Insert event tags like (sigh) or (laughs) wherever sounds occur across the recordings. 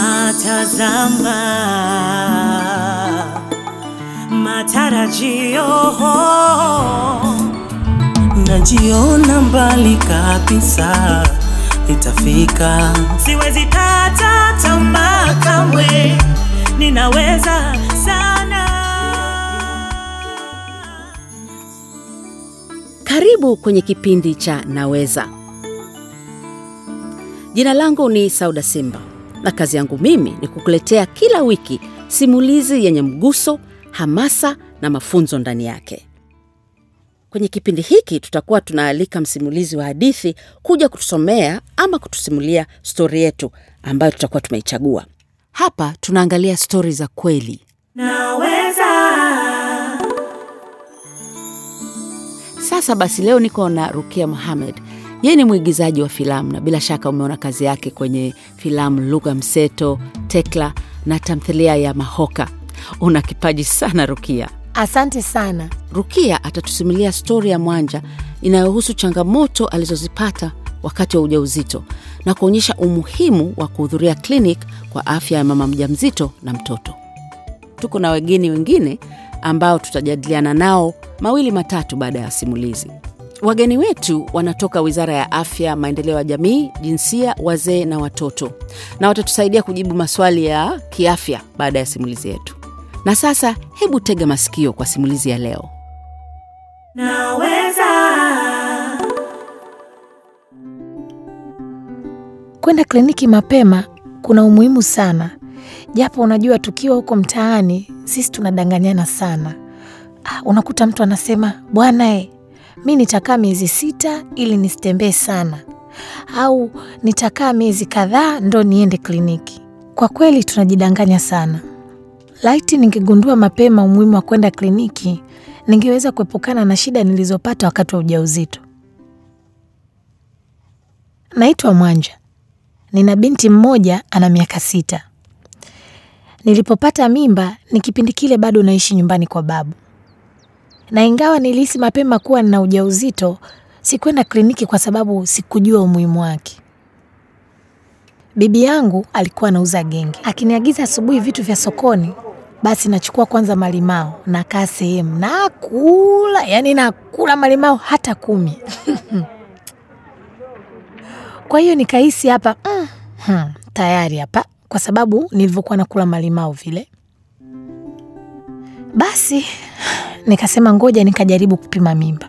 Natazama matarajio, najiona mbali kabisa, itafika. Siwezi kata tamaa kamwe, ninaweza sana. Karibu kwenye kipindi cha Naweza. Jina langu ni Sauda Simba na kazi yangu mimi ni kukuletea kila wiki simulizi yenye mguso, hamasa na mafunzo ndani yake. Kwenye kipindi hiki tutakuwa tunaalika msimulizi wa hadithi kuja kutusomea ama kutusimulia stori yetu ambayo tutakuwa tumeichagua. Hapa tunaangalia stori za kweli. Naweza Sasa basi, leo niko na Rukia Mohamed. Yeye ni mwigizaji wa filamu na bila shaka umeona kazi yake kwenye filamu Lugha Mseto, Tekla na tamthilia ya Mahoka. Una kipaji sana Rukia. Asante sana. Rukia atatusimulia stori ya Mwanja inayohusu changamoto alizozipata wakati wa ujauzito na kuonyesha umuhimu wa kuhudhuria klinik kwa afya ya mama mjamzito na mtoto. Tuko na wageni wengine ambao tutajadiliana nao mawili matatu baada ya simulizi. Wageni wetu wanatoka Wizara ya Afya, Maendeleo ya Jamii, Jinsia, Wazee na Watoto, na watatusaidia kujibu maswali ya kiafya baada ya simulizi yetu. Na sasa hebu tega masikio kwa simulizi ya leo. naweza Kwenda kliniki mapema kuna umuhimu sana, japo unajua tukiwa huko mtaani sisi tunadanganyana sana. Ah, unakuta mtu anasema bwana e, mi nitakaa miezi sita ili nisitembee sana, au nitakaa miezi kadhaa ndo niende kliniki. Kwa kweli tunajidanganya sana. Laiti ningegundua mapema umuhimu wa kwenda kliniki, ningeweza kuepukana na shida nilizopata wakati wa ujauzito. Naitwa Mwanja. Nina binti mmoja ana miaka sita. Nilipopata mimba ni kipindi kile bado naishi nyumbani kwa babu, na ingawa nilihisi mapema kuwa nina ujauzito, sikwenda kliniki kwa sababu sikujua umuhimu wake. Bibi yangu alikuwa anauza genge, akiniagiza asubuhi vitu vya sokoni, basi nachukua kwanza malimao, nakaa sehemu nakula, yani nakula malimao hata kumi. (laughs) Kwa hiyo nikahisi hapa mm, hmm, tayari hapa, kwa sababu nilivyokuwa nakula malimao vile. Basi nikasema ngoja nikajaribu kupima mimba.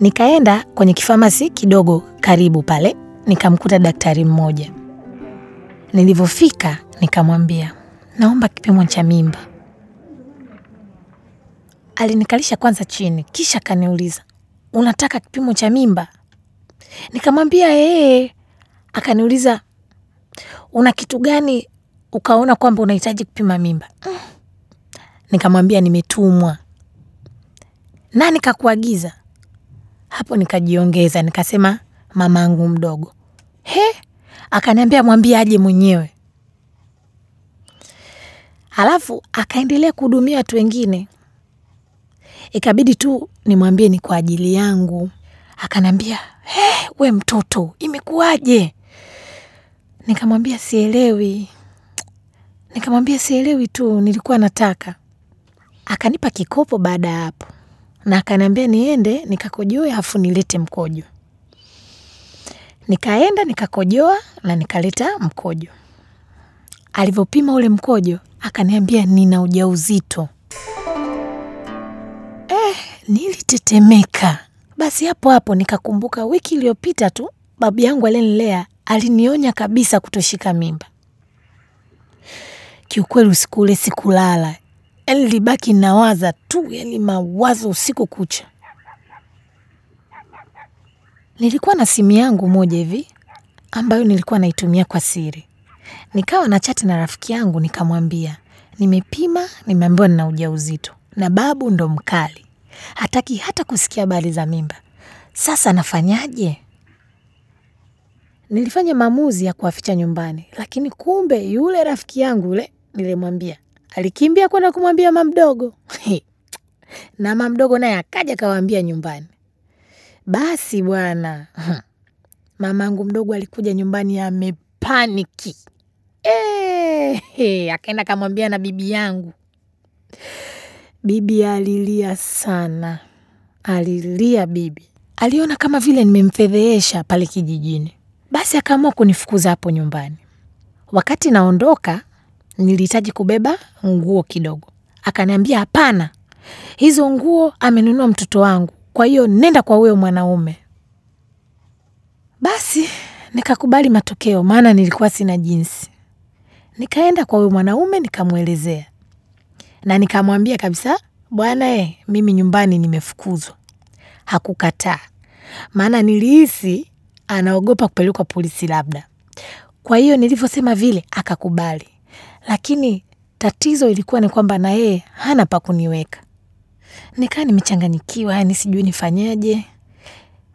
Nikaenda kwenye kifamasi kidogo karibu pale, nikamkuta daktari mmoja. Nilivyofika nikamwambia naomba kipimo cha mimba. Alinikalisha kwanza chini, kisha akaniuliza unataka kipimo cha mimba? Nikamwambia ee. Akaniuliza una kitu gani ukaona kwamba unahitaji kupima mimba? Mm. Nikamwambia nimetumwa. Nani kakuagiza? Hapo nikajiongeza nikasema mamangu mdogo. He, akaniambia mwambie aje mwenyewe. Halafu akaendelea kuhudumia watu wengine, ikabidi tu nimwambie ni kwa ajili yangu. Akanambia he, we mtoto, imekuwaje? Nikamwambia sielewi, nikamwambia sielewi tu, nilikuwa nataka. Akanipa kikopo baada ya hapo, na akaniambia niende nikakojoe afu nilete mkojo. Nikaenda nikakojoa na nikaleta mkojo. Alivyopima ule mkojo akaniambia nina ujauzito. Eh, nilitetemeka. Basi hapo hapo nikakumbuka wiki iliyopita tu babu yangu alinilea alinionya kabisa kutoshika mimba. Kiukweli usiku ule sikulala, yani nilibaki nawaza tu, yani mawazo usiku kucha. Nilikuwa na simu yangu moja hivi ambayo nilikuwa naitumia kwa siri. Nikawa na chati na rafiki yangu, nikamwambia nimepima, nimeambiwa nina ujauzito na babu ndo mkali, hataki hata kusikia habari za mimba. Sasa nafanyaje? Nilifanya maamuzi ya kuwaficha nyumbani, lakini kumbe yule rafiki yangu yule nilimwambia alikimbia kwenda kumwambia mama mdogo na mama naye akaja kawaambia nyumbani. Basi bwana, mamangu mdogo alikuja nyumbani amepaniki. Akaenda kamwambia na bibi yangu. Bibi alilia sana, alilia bibi. Aliona kama vile nimemfedhehesha pale kijijini, basi akaamua kunifukuza hapo nyumbani. Wakati naondoka, nilihitaji kubeba nguo kidogo, akaniambia hapana, hizo nguo amenunua mtoto wangu, kwa hiyo nenda kwa huyo mwanaume. Basi nikakubali matokeo, maana nilikuwa sina jinsi. Nikaenda kwa huyo mwanaume nikamwelezea, na nikamwambia kabisa, bwana e, mimi nyumbani nimefukuzwa. Hakukataa, maana nilihisi anaogopa kupelekwa polisi labda. Kwa hiyo nilivyosema vile akakubali, lakini tatizo ilikuwa ni kwamba na yeye hana pa kuniweka. Nikaa nimechanganyikiwa, yani sijui nifanyeje.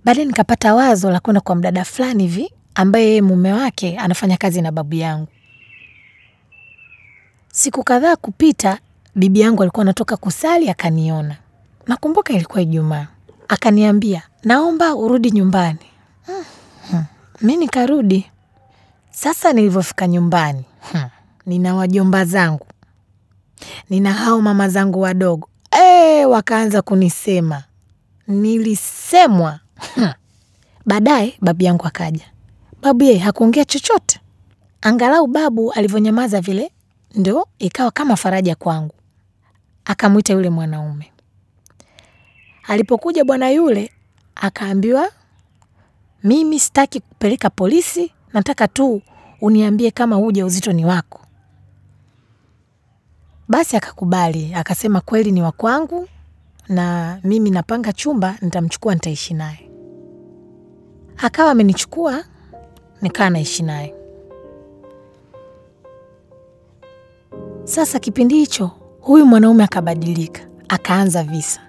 Baadaye nikapata wazo la kwenda kwa mdada fulani hivi ambaye yeye mume wake anafanya kazi na babu yangu. Siku kadhaa kupita, bibi yangu alikuwa anatoka kusali akaniona. Nakumbuka ilikuwa Ijumaa. Akaniambia, naomba urudi nyumbani. Hmm, hmm. Mi nikarudi. Sasa nilivyofika nyumbani, hmm, nina wajomba zangu, nina hao mama zangu wadogo e, wakaanza kunisema, nilisemwa. Hmm. Baadaye babu yangu akaja. Babu ye hakuongea chochote, angalau babu alivyonyamaza vile ndo ikawa kama faraja kwangu. Akamwita yule mwanaume. Alipokuja bwana yule akaambiwa, mimi sitaki kupeleka polisi, nataka tu uniambie kama huu ujauzito ni wako. Basi akakubali, akasema kweli ni wa kwangu, na mimi napanga chumba, nitamchukua nitaishi naye. Akawa amenichukua nikaa naishi naye. Sasa kipindi hicho huyu mwanaume akabadilika, akaanza visa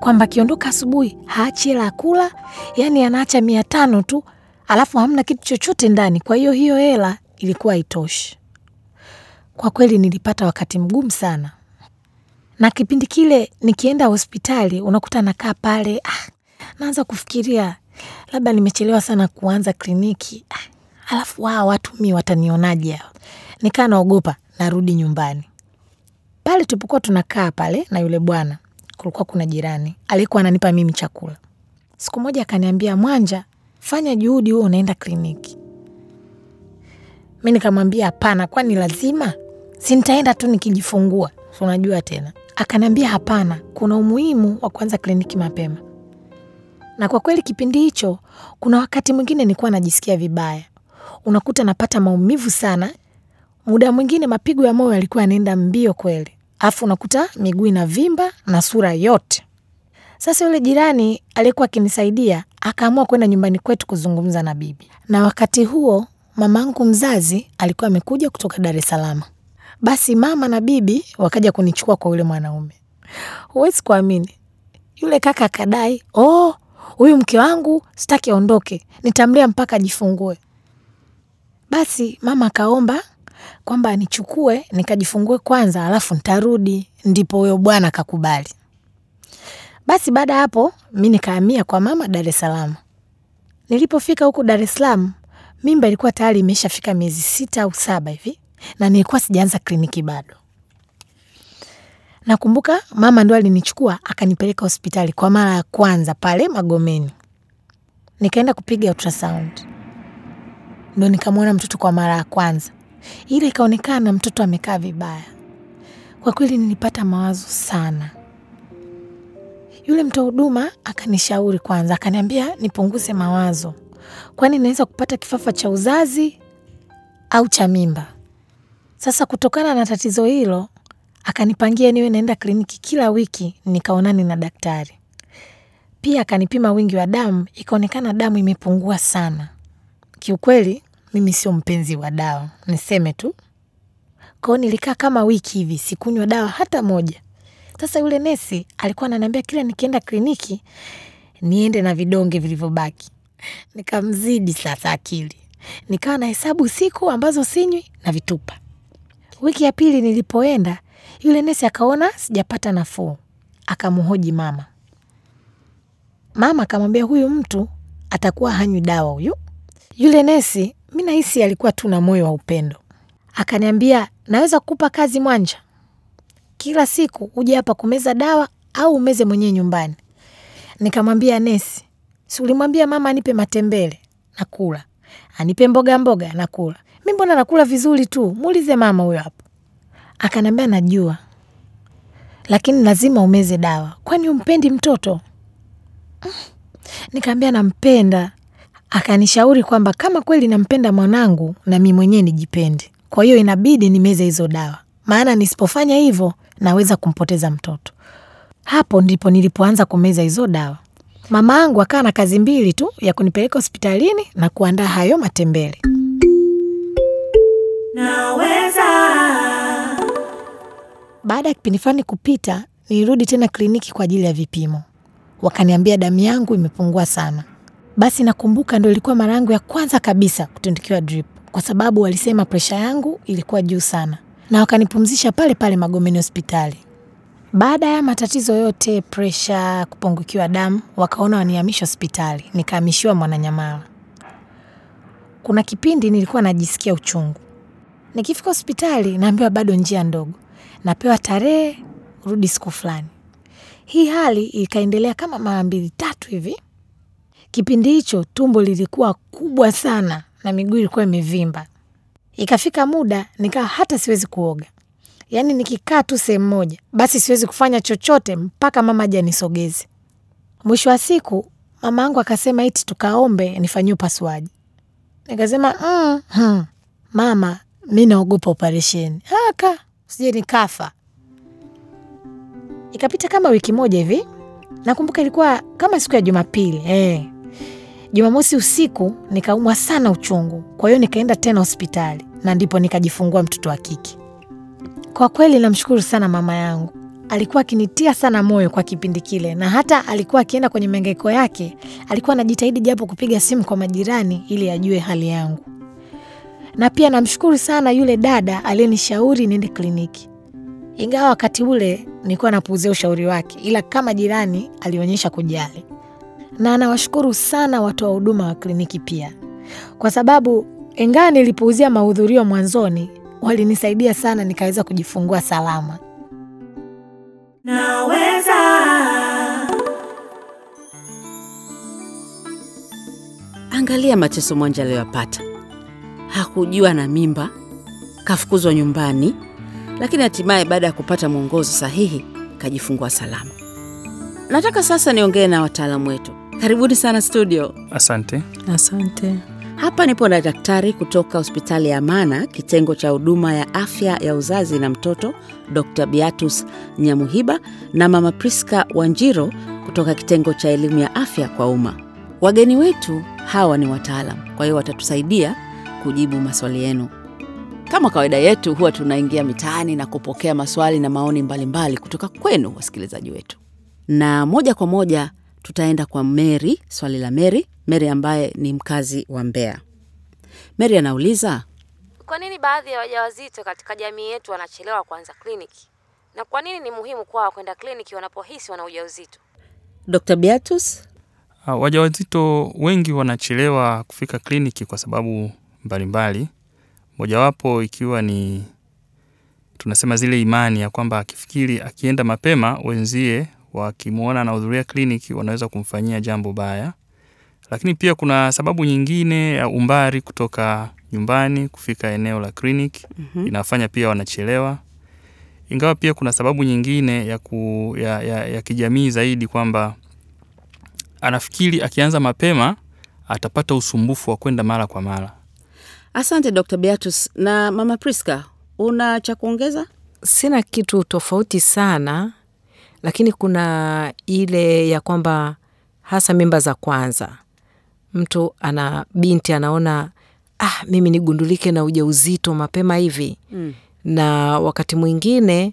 kwamba akiondoka asubuhi haachi hela ya kula, yaani anaacha mia tano tu, alafu hamna kitu chochote ndani. Kwa hiyo hiyo hela ilikuwa haitoshi. Kwa kweli nilipata wakati mgumu sana, na kipindi kile nikienda hospitali unakuta nakaa pale, ah, naanza kufikiria labda nimechelewa sana kuanza kliniki, ah, alafu wao watu mi watanionaje hao? Nikaa naogopa, narudi nyumbani. Pale tulipokuwa tunakaa pale na yule bwana, kulikuwa kuna jirani alikuwa ananipa mimi chakula. Siku moja akaniambia, Mwanja, fanya juhudi huo unaenda kliniki. Mi nikamwambia hapana, kwani lazima? Si nitaenda tu nikijifungua, unajua tena. Akaniambia hapana, kuna umuhimu wa kuanza kliniki mapema. Na kwa kweli kipindi hicho, kuna wakati mwingine nilikuwa najisikia vibaya, unakuta napata maumivu sana. Muda mwingine mapigo ya moyo yalikuwa yanaenda mbio kweli, afu unakuta miguu inavimba na sura yote. Sasa yule jirani aliyekuwa akinisaidia akaamua kwenda nyumbani kwetu kuzungumza na bibi, na wakati huo mamangu mzazi alikuwa amekuja kutoka Dar es Salaam. Basi mama na bibi wakaja kunichukua kwa yule mwanaume. Huwezi kuamini, yule kaka akadai, oh, huyu mke wangu sitaki aondoke, nitamlea mpaka ajifungue. Basi mama akaomba kwamba nichukue nikajifungue kwanza, alafu ntarudi. Ndipo huyo bwana akakubali. Basi baada ya hapo mi nikahamia kwa mama Dar es Salaam. Nilipofika huku Dar es Salaam, mimba ilikuwa tayari imeshafika miezi sita au saba hivi, na nilikuwa sijaanza kliniki bado. Nakumbuka mama ndo alinichukua akanipeleka hospitali kwa mara ya kwanza pale Magomeni, nikaenda kupiga ultrasound, ndo nikamwona mtoto kwa mara ya kwanza. Ile ikaonekana mtoto amekaa vibaya. Kwa kweli nilipata mawazo sana. Yule mtoa huduma akanishauri kwanza, akaniambia nipunguze mawazo, kwani naweza kupata kifafa cha uzazi au cha mimba. Sasa kutokana na tatizo hilo, akanipangia niwe naenda kliniki kila wiki nikaonane na daktari. Pia akanipima wingi wa damu, ikaonekana damu imepungua sana. Kiukweli mimi sio mpenzi wa dawa, niseme tu. Kwao nilikaa kama wiki hivi sikunywa dawa hata moja. Sasa yule nesi alikuwa ananiambia kila nikienda kliniki niende na vidonge vilivyobaki. Nikamzidi sasa akili, nikawa na hesabu siku ambazo sinywi na vitupa. Wiki ya pili nilipoenda, yule nesi akaona sijapata nafuu, akamhoji mama. Mama akamwambia huyu mtu atakuwa hanywi dawa huyu. Yule nesi Mi nahisi alikuwa tu na moyo wa upendo. Akaniambia, naweza kukupa kazi Mwanja, kila siku uje hapa kumeza dawa au umeze mwenyewe nyumbani. Nikamwambia nesi, si ulimwambia mama anipe matembele nakula, anipe mboga mboga nakula. Mi mbona nakula vizuri tu, muulize mama huyo hapo. Akanambia najua, lakini lazima umeze dawa, kwani umpendi mtoto? Nikaambia nampenda. Akanishauri kwamba kama kweli nampenda mwanangu na mi mwenyewe nijipende, kwa hiyo inabidi nimeze hizo dawa, maana nisipofanya hivyo naweza kumpoteza mtoto. Hapo ndipo nilipoanza kumeza hizo dawa. Mama angu akawa na kazi mbili tu ya kunipeleka hospitalini na kuandaa hayo matembele. Naweza. Baada ya kipindi fulani kupita, nilirudi tena kliniki kwa ajili ya vipimo. Wakaniambia damu yangu imepungua sana. Basi nakumbuka ndo ilikuwa mara yangu ya kwanza kabisa kutundikiwa drip, kwa sababu walisema presha yangu ilikuwa juu sana, na wakanipumzisha pale pale Magomeni hospitali. Baada ya matatizo yote, presha, kupungukiwa damu, wakaona wanihamisha hospitali, nikahamishiwa Mwananyamala. Kuna kipindi nilikuwa najisikia uchungu, nikifika hospitali naambiwa bado njia ndogo, napewa tarehe rudi siku fulani. Hii hali ikaendelea kama mara mbili tatu hivi. Kipindi hicho tumbo lilikuwa kubwa sana na miguu ilikuwa imevimba. Ikafika muda nikawa hata siwezi kuoga, yaani nikikaa tu sehemu moja, basi siwezi kufanya chochote mpaka mama aje anisogeze. Mwisho wa siku mama angu akasema iti tukaombe nifanyiwe upasuaji. Nikasema mm, hmm, mama, mi naogopa operesheni, haka sije nikafa. Ikapita kama wiki moja hivi, nakumbuka ilikuwa kama siku ya Jumapili eh. Jumamosi usiku nikaumwa sana uchungu, kwa hiyo nikaenda tena hospitali na ndipo nikajifungua mtoto wa kike. Kwa kweli namshukuru sana mama yangu, alikuwa akinitia sana moyo kwa kipindi kile, na hata alikuwa akienda kwenye mengeiko yake, alikuwa anajitahidi japo kupiga simu kwa majirani ili ajue hali yangu. Na pia namshukuru sana yule dada aliyenishauri niende kliniki, ingawa wakati ule nilikuwa napuuzia ushauri wake, ila kama jirani alionyesha kujali na nawashukuru sana watoa huduma wa kliniki pia, kwa sababu ingawa nilipuuzia mahudhurio mwanzoni, walinisaidia sana nikaweza kujifungua salama. Naweza. Angalia mateso Mwanja aliyoyapata. Hakujua na mimba, kafukuzwa nyumbani, lakini hatimaye baada ya kupata mwongozo sahihi kajifungua salama. Nataka sasa niongee na wataalamu wetu. Karibuni sana studio. Asante. Asante. Hapa nipo na daktari kutoka hospitali ya Amana, kitengo cha huduma ya afya ya uzazi na mtoto, Dr Beatus Nyamuhiba na mama Priska Wanjiro kutoka kitengo cha elimu ya afya kwa umma. Wageni wetu hawa ni wataalam, kwa hiyo watatusaidia kujibu maswali yenu. Kama kawaida yetu, huwa tunaingia mitaani na kupokea maswali na maoni mbalimbali kutoka kwenu wasikilizaji wetu, na moja kwa moja tutaenda kwa Mary. Swali la Mary, Mary ambaye ni mkazi wa Mbeya. Mary anauliza Kwa nini baadhi ya wajawazito katika jamii yetu wanachelewa kuanza kliniki, na kwa nini ni muhimu kwao kwenda kliniki wanapohisi wana ujauzito? Dr Beatus. Uh, wajawazito wengi wanachelewa kufika kliniki kwa sababu mbalimbali, mojawapo ikiwa ni tunasema zile imani ya kwamba akifikiri akienda mapema wenzie wakimwona anahudhuria kliniki wanaweza kumfanyia jambo baya. Lakini pia kuna sababu nyingine ya umbali kutoka nyumbani kufika eneo la kliniki Mhm. inafanya pia wanachelewa, ingawa pia kuna sababu nyingine ya, ku, ya, ya, ya kijamii zaidi kwamba anafikiri akianza mapema atapata usumbufu wa kwenda mara kwa mara. Asante Dr Beatus. Na mama Priska, una cha kuongeza? Sina kitu tofauti sana, lakini kuna ile ya kwamba hasa mimba za kwanza, mtu ana binti anaona ah, mimi nigundulike na ujauzito mapema hivi Mm. na wakati mwingine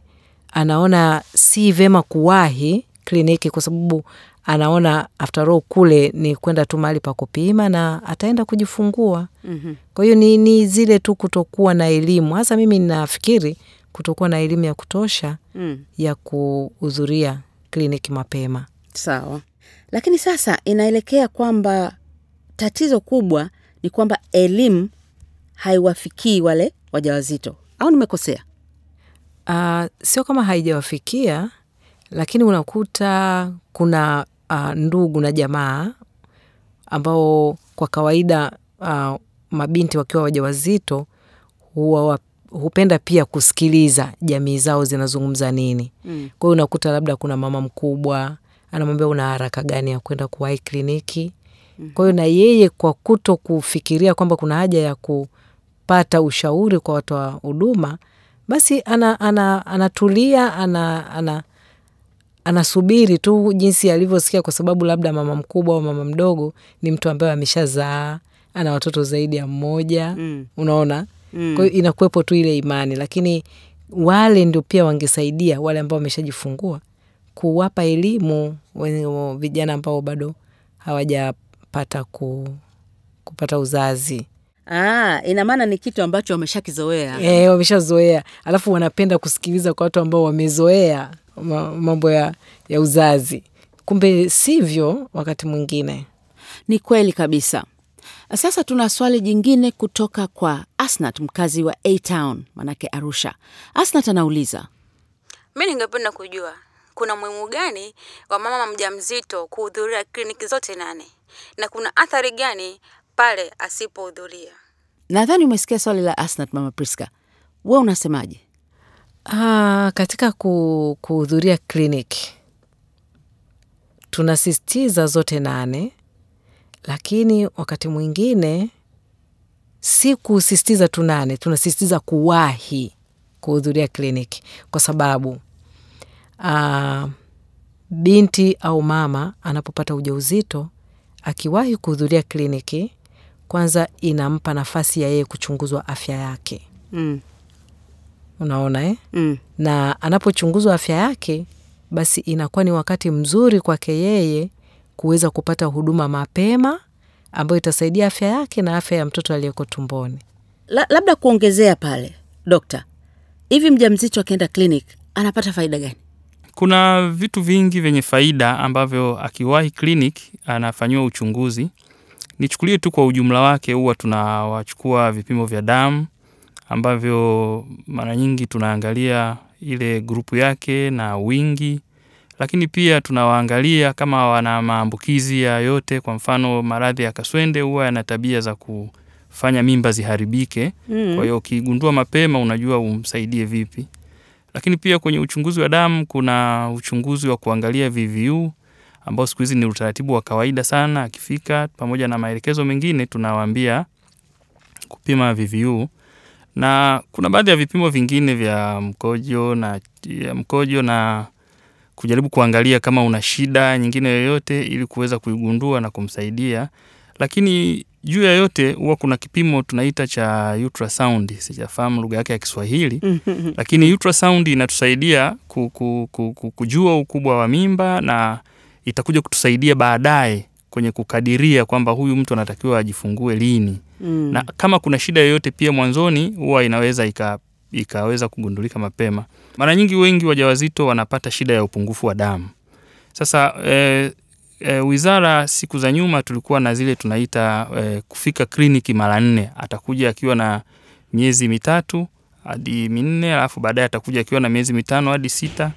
anaona si vema kuwahi kliniki kwa sababu anaona after all kule ni kwenda tu mahali pa kupima na ataenda kujifungua. Mhm. Kwa hiyo ni, ni zile tu kutokuwa na elimu, hasa mimi nafikiri kutokuwa na elimu ya kutosha Mm. ya kuhudhuria kliniki mapema. Sawa, lakini sasa inaelekea kwamba tatizo kubwa ni kwamba elimu haiwafikii wale wajawazito, au nimekosea? Uh, sio kama haijawafikia, lakini unakuta kuna uh, ndugu na jamaa ambao kwa kawaida uh, mabinti wakiwa wajawazito huwa wa- hupenda pia kusikiliza jamii zao zinazungumza nini. Mm. Kwa hiyo unakuta labda kuna mama mkubwa anamwambia una haraka gani ya kwenda kuwahi kliniki. Kwa hiyo na yeye kwa kuto kufikiria kwamba kuna haja ya kupata ushauri kwa watoa huduma, basi ana, ana, anatulia ana, ana, anasubiri tu jinsi alivyosikia, kwa sababu labda mama mkubwa au mama mdogo ni mtu ambaye ameshazaa ana watoto zaidi ya mmoja Mm. unaona Mm. kwa hiyo inakuwepo tu ile imani, lakini wale ndio pia wangesaidia wale ambao wameshajifungua kuwapa elimu vijana ambao bado hawajapata ku, kupata uzazi Ah, ina maana ni kitu ambacho wameshakizoea. e, wameshazoea, alafu wanapenda kusikiliza kwa watu ambao wamezoea mambo ya, ya uzazi. Kumbe sivyo wakati mwingine. Ni kweli kabisa. Sasa tuna swali jingine kutoka kwa Asnat, mkazi wa A Town, manake Arusha. Asnat anauliza Mi ningependa kujua kuna umuhimu gani wa mama mjamzito kuhudhuria kliniki zote nane na kuna athari gani pale asipohudhuria? nadhani umesikia swali la Asnat, mama Priska, we unasemaje? Ah, katika kuhudhuria kliniki tunasisitiza zote nane, lakini wakati mwingine si kusisitiza tu nane, tunasisitiza kuwahi kuhudhuria kliniki kwa sababu aa, binti au mama anapopata ujauzito akiwahi kuhudhuria kliniki, kwanza inampa nafasi ya yeye kuchunguzwa afya yake, Mm, unaona eh? mm, na anapochunguzwa afya yake, basi inakuwa ni wakati mzuri kwake yeye kuweza kupata huduma mapema ambayo itasaidia afya yake na afya ya mtoto aliyeko tumboni. La, labda kuongezea pale, dokta, hivi mjamzito akienda clinic anapata faida gani? Kuna vitu vingi vyenye faida ambavyo akiwahi clinic anafanyiwa uchunguzi. Nichukulie tu kwa ujumla wake, huwa tunawachukua vipimo vya damu ambavyo mara nyingi tunaangalia ile grupu yake na wingi, lakini pia tunawaangalia kama wana maambukizi ya yote. Kwa mfano maradhi ya kaswende huwa yana tabia za kufanya mimba ziharibike. Kwa hiyo ukigundua mapema, unajua umsaidie vipi lakini pia kwenye uchunguzi wa damu kuna uchunguzi wa kuangalia VVU ambao siku hizi ni utaratibu wa kawaida sana. Akifika pamoja na maelekezo mengine, tunawaambia kupima VVU, na kuna baadhi ya vipimo vingine vya mkojo na ya mkojo na kujaribu kuangalia kama una shida nyingine yoyote ili kuweza kuigundua na kumsaidia. Lakini juu ya yote huwa kuna kipimo tunaita cha ultrasound, sijafahamu lugha yake ya Kiswahili (laughs) lakini ultrasound inatusaidia ku, ku, ku, ku, kujua ukubwa wa mimba na itakuja kutusaidia baadaye kwenye kukadiria kwamba huyu mtu anatakiwa ajifungue lini Mm. na kama kuna shida yoyote pia mwanzoni huwa inaweza ika, ikaweza kugundulika mapema. Mara nyingi wengi wajawazito wanapata shida ya upungufu wa damu. Sasa e, e, wizara siku za nyuma tulikuwa na zile tunaita e, kufika kliniki mara nne. Atakuja akiwa na miezi mitatu hadi minne, alafu baadaye atakuja akiwa na miezi mitano hadi sita,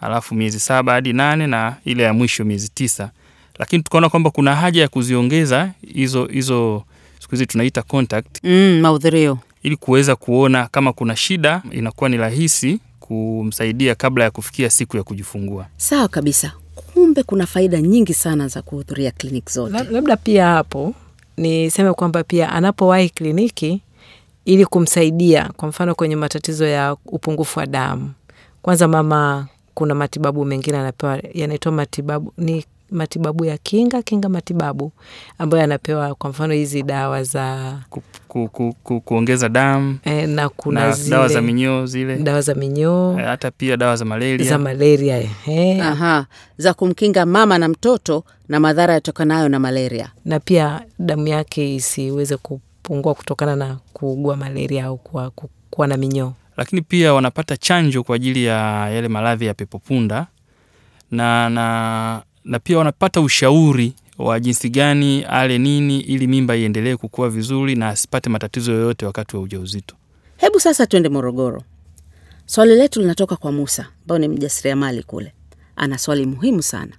alafu miezi saba hadi nane na ile ya mwisho miezi tisa. Lakini tukaona kwamba kuna haja ya kuziongeza hizo hizo siku hizi tunaita contact Mm, mahudhurio. ili kuweza kuona kama kuna shida, inakuwa ni rahisi kumsaidia kabla ya kufikia siku ya kujifungua. Sawa kabisa. Kumbe kuna faida nyingi sana za kuhudhuria kliniki zote. Labda pia hapo niseme kwamba pia anapowahi kliniki ili kumsaidia, kwa mfano kwenye matatizo ya upungufu wa damu, kwanza mama, kuna matibabu mengine anapewa yanaitwa matibabu ni matibabu ya kinga kinga matibabu ambayo anapewa, kwa mfano hizi dawa za Ku, ku, ku, ku, kuongeza damu e, na kuna na zile dawa za minyoo zile, dawa za minyoo e, hata pia dawa za malaria. za malaria eh, Aha, za kumkinga mama na mtoto na madhara yatokanayo na malaria. na pia damu yake isiweze kupungua kutokana na kuugua malaria au kuwa, kuwa na minyoo. lakini pia wanapata chanjo kwa ajili ya yale maradhi ya pepopunda na, na, na pia wanapata ushauri wa jinsi gani ale nini ili mimba iendelee kukua vizuri na asipate matatizo yoyote wakati wa ujauzito. Hebu sasa twende Morogoro. Swali letu linatoka kwa Musa ambayo ni mjasiriamali kule. Ana swali muhimu sana.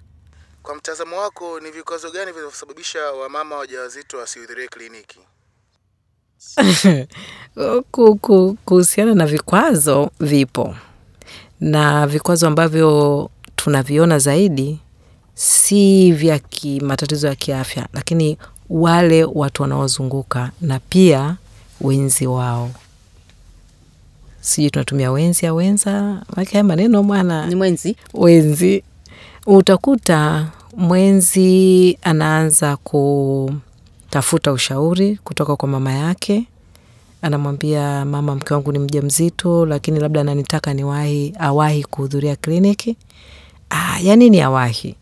Kwa mtazamo wako, ni vikwazo gani vinavyosababisha wamama wajawazito wasihudhurie kliniki? (laughs) Ku- ku- Kuhusiana na vikwazo, vipo na vikwazo ambavyo tunaviona zaidi si vya matatizo ya kiafya, lakini wale watu wanaozunguka na pia wenzi wao. Sijui tunatumia wenzi ya wenza, haya maneno mwana Ni mwenzi. wenzi. Utakuta mwenzi anaanza kutafuta ushauri kutoka kwa mama yake. Anamwambia mama mke wangu ni mja mzito lakini labda ananitaka niwahi awahi kuhudhuria kliniki. Ah, yani ni awahi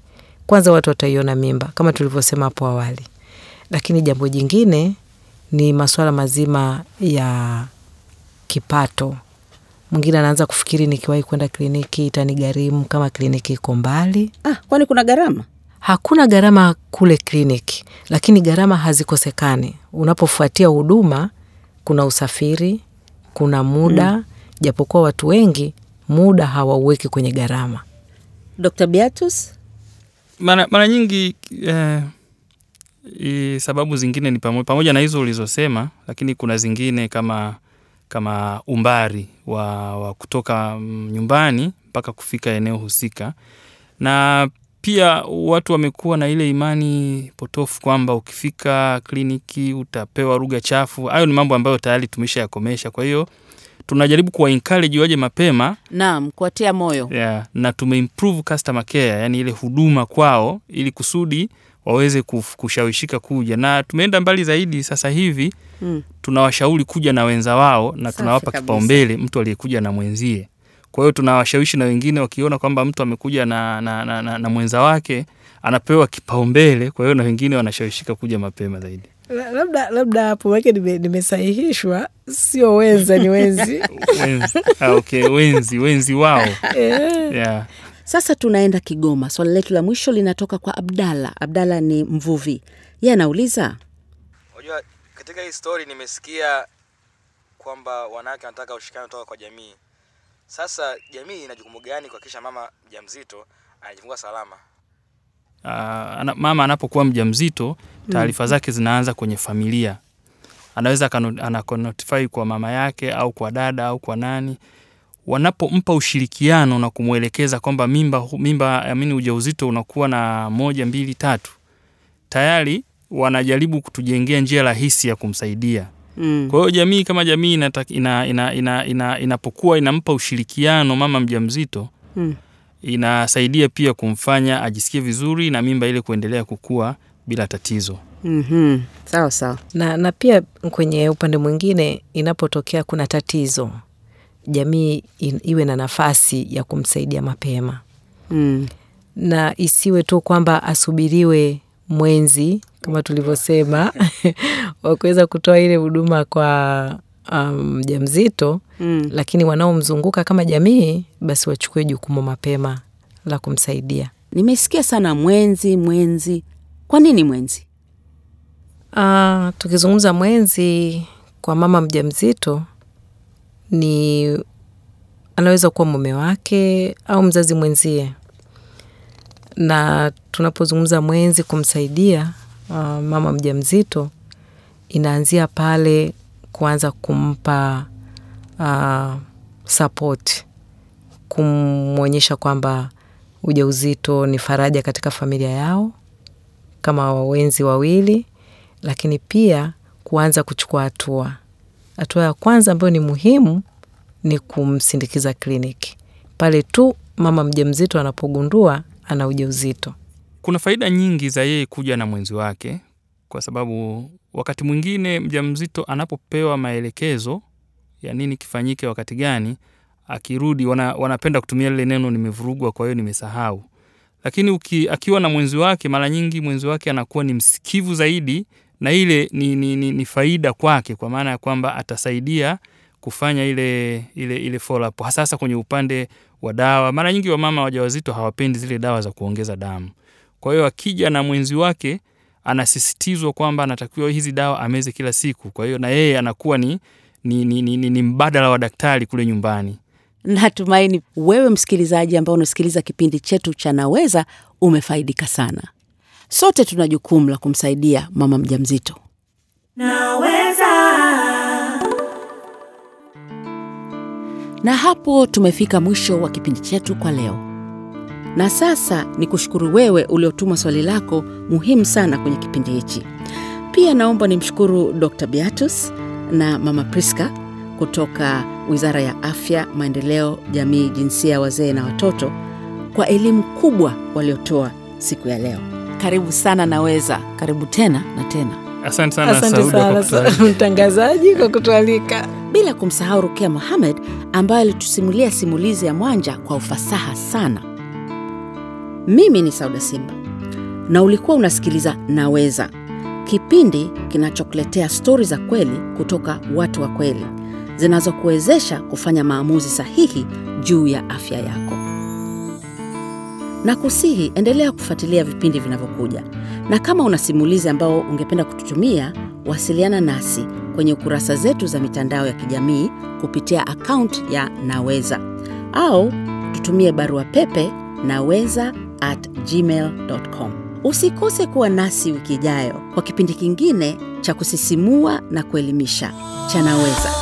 kwanza watu wataiona mimba kama tulivyosema hapo awali lakini jambo jingine ni masuala mazima ya kipato mwingine anaanza kufikiri nikiwahi kwenda kliniki itanigharimu kama kliniki iko mbali ah, kwani kuna gharama? hakuna gharama kule kliniki, lakini gharama hazikosekani. Unapofuatia huduma, kuna usafiri, kuna muda japokuwa watu wengi muda hawauweki kwenye gharama. Dr. Beatus? Mara, mara nyingi eh, i, sababu zingine ni pamoja, pamoja na hizo ulizosema, lakini kuna zingine kama kama umbari wa, wa kutoka mm, nyumbani mpaka kufika eneo husika, na pia watu wamekuwa na ile imani potofu kwamba ukifika kliniki utapewa lugha chafu. Hayo ni mambo ambayo tayari tumesha yakomesha. Kwa hiyo tunajaribu kuwa encourage waje mapema Naam, kuwatia moyo. yeah, na tumeimprove customer care, yani ile huduma kwao, ili kusudi waweze kushawishika kuja, na tumeenda mbali zaidi. Sasa hivi Mm. tunawashauri kuja na wenza wao na Safi tunawapa kipaumbele mtu aliyekuja na mwenzie. Kwa hiyo tunawashawishi na wengine wakiona kwamba mtu amekuja na, na, na, na, na mwenza wake anapewa kipaumbele. Kwa hiyo na wengine wanashawishika kuja mapema zaidi. Labda labda hapo wake nimesahihishwa, sio wenza, ni wenzi. (laughs) Wenzi, ah, okay, wenzi wenzi wao yeah. Sasa tunaenda Kigoma. Swali letu la mwisho linatoka kwa Abdalla. Abdalla ni mvuvi. Yeye anauliza Unajua, katika hii story nimesikia kwamba wanawake wanataka ushirikiano kutoka kwa jamii. Sasa jamii ina jukumu gani kuhakikisha mama mjamzito anajifungua salama? Ana, mama anapokuwa mjamzito taarifa zake zinaanza kwenye familia. Anaweza anakonotify kwa mama yake au kwa dada au kwa nani, wanapompa ushirikiano na kumwelekeza kwamba mimba, mimba amini ujauzito unakuwa na moja mbili tatu, tayari wanajaribu kutujengea njia rahisi ya kumsaidia. mm. Kwa hiyo jamii kama jamii inapokuwa ina, ina, ina, ina, inampa ushirikiano mama mjamzito Mm. Inasaidia pia kumfanya ajisikie vizuri na mimba ile kuendelea kukua bila tatizo. mm sawa sawa. na, na pia kwenye upande mwingine inapotokea kuna tatizo jamii in, iwe na nafasi ya kumsaidia mapema mm. na isiwe tu kwamba asubiriwe mwenzi kama tulivyosema (laughs) wa kuweza kutoa ile huduma kwa mjamzito mm. lakini wanaomzunguka kama jamii basi wachukue jukumu mapema la kumsaidia Nimesikia sana mwenzi mwenzi. Kwa nini mwenzi? Uh, tukizungumza mwenzi kwa mama mjamzito ni anaweza kuwa mume wake au mzazi mwenzie, na tunapozungumza mwenzi kumsaidia uh, mama mjamzito inaanzia pale kuanza kumpa uh, support, kumwonyesha kwamba ujauzito ni faraja katika familia yao kama wawenzi wawili, lakini pia kuanza kuchukua hatua. Hatua ya kwanza ambayo ni muhimu ni kumsindikiza kliniki pale tu mama mjamzito anapogundua ana ujauzito. Kuna faida nyingi za yeye kuja na mwenzi wake, kwa sababu wakati mwingine mjamzito anapopewa maelekezo ya nini kifanyike wakati gani, akirudi wana, wanapenda kutumia lile neno nimevurugwa, kwa hiyo nimesahau. Lakini uki, akiwa na mwenzi wake, mara nyingi mwenzi wake anakuwa ni msikivu zaidi, na ile ni, ni, ni, ni faida kwake, kwa maana ya kwamba atasaidia kufanya ile ile ile follow up, hasa kwenye upande wa dawa. Mara nyingi wamama wajawazito hawapendi zile dawa za kuongeza damu. Kwa hiyo akija na mwenzi wake anasisitizwa kwamba anatakiwa hizi dawa ameze kila siku. Kwa hiyo na yeye anakuwa ni, ni, ni, ni, ni, ni mbadala wa daktari kule nyumbani. Natumaini wewe msikilizaji ambao unasikiliza kipindi chetu cha Naweza umefaidika sana. Sote tuna jukumu la kumsaidia mama mjamzito. Naweza. Na hapo tumefika mwisho wa kipindi chetu kwa leo. Na sasa ni kushukuru wewe uliotuma swali lako muhimu sana kwenye kipindi hichi. Pia naomba nimshukuru Dr. Beatus na Mama Priska kutoka Wizara ya Afya, Maendeleo, Jamii, Jinsia, Wazee na Watoto kwa elimu kubwa waliotoa siku ya leo. Karibu sana Naweza. Karibu tena na tena. Asante sana Asante sana mtangazaji kwa kutualika. bila kumsahau Rukia Mohamed ambaye alitusimulia simulizi ya Mwanja kwa ufasaha sana. Mimi ni Sauda Simba. Na ulikuwa unasikiliza Naweza, kipindi kinachokuletea stori za kweli kutoka watu wa kweli zinazokuwezesha kufanya maamuzi sahihi juu ya afya yako. Na kusihi endelea kufuatilia vipindi vinavyokuja, na kama una simulizi ambao ungependa kututumia, wasiliana nasi kwenye kurasa zetu za mitandao ya kijamii kupitia akaunti ya Naweza. Au tutumie barua pepe naweza at gmail.com. Usikose kuwa nasi wiki ijayo kwa kipindi kingine cha kusisimua na kuelimisha cha Naweza.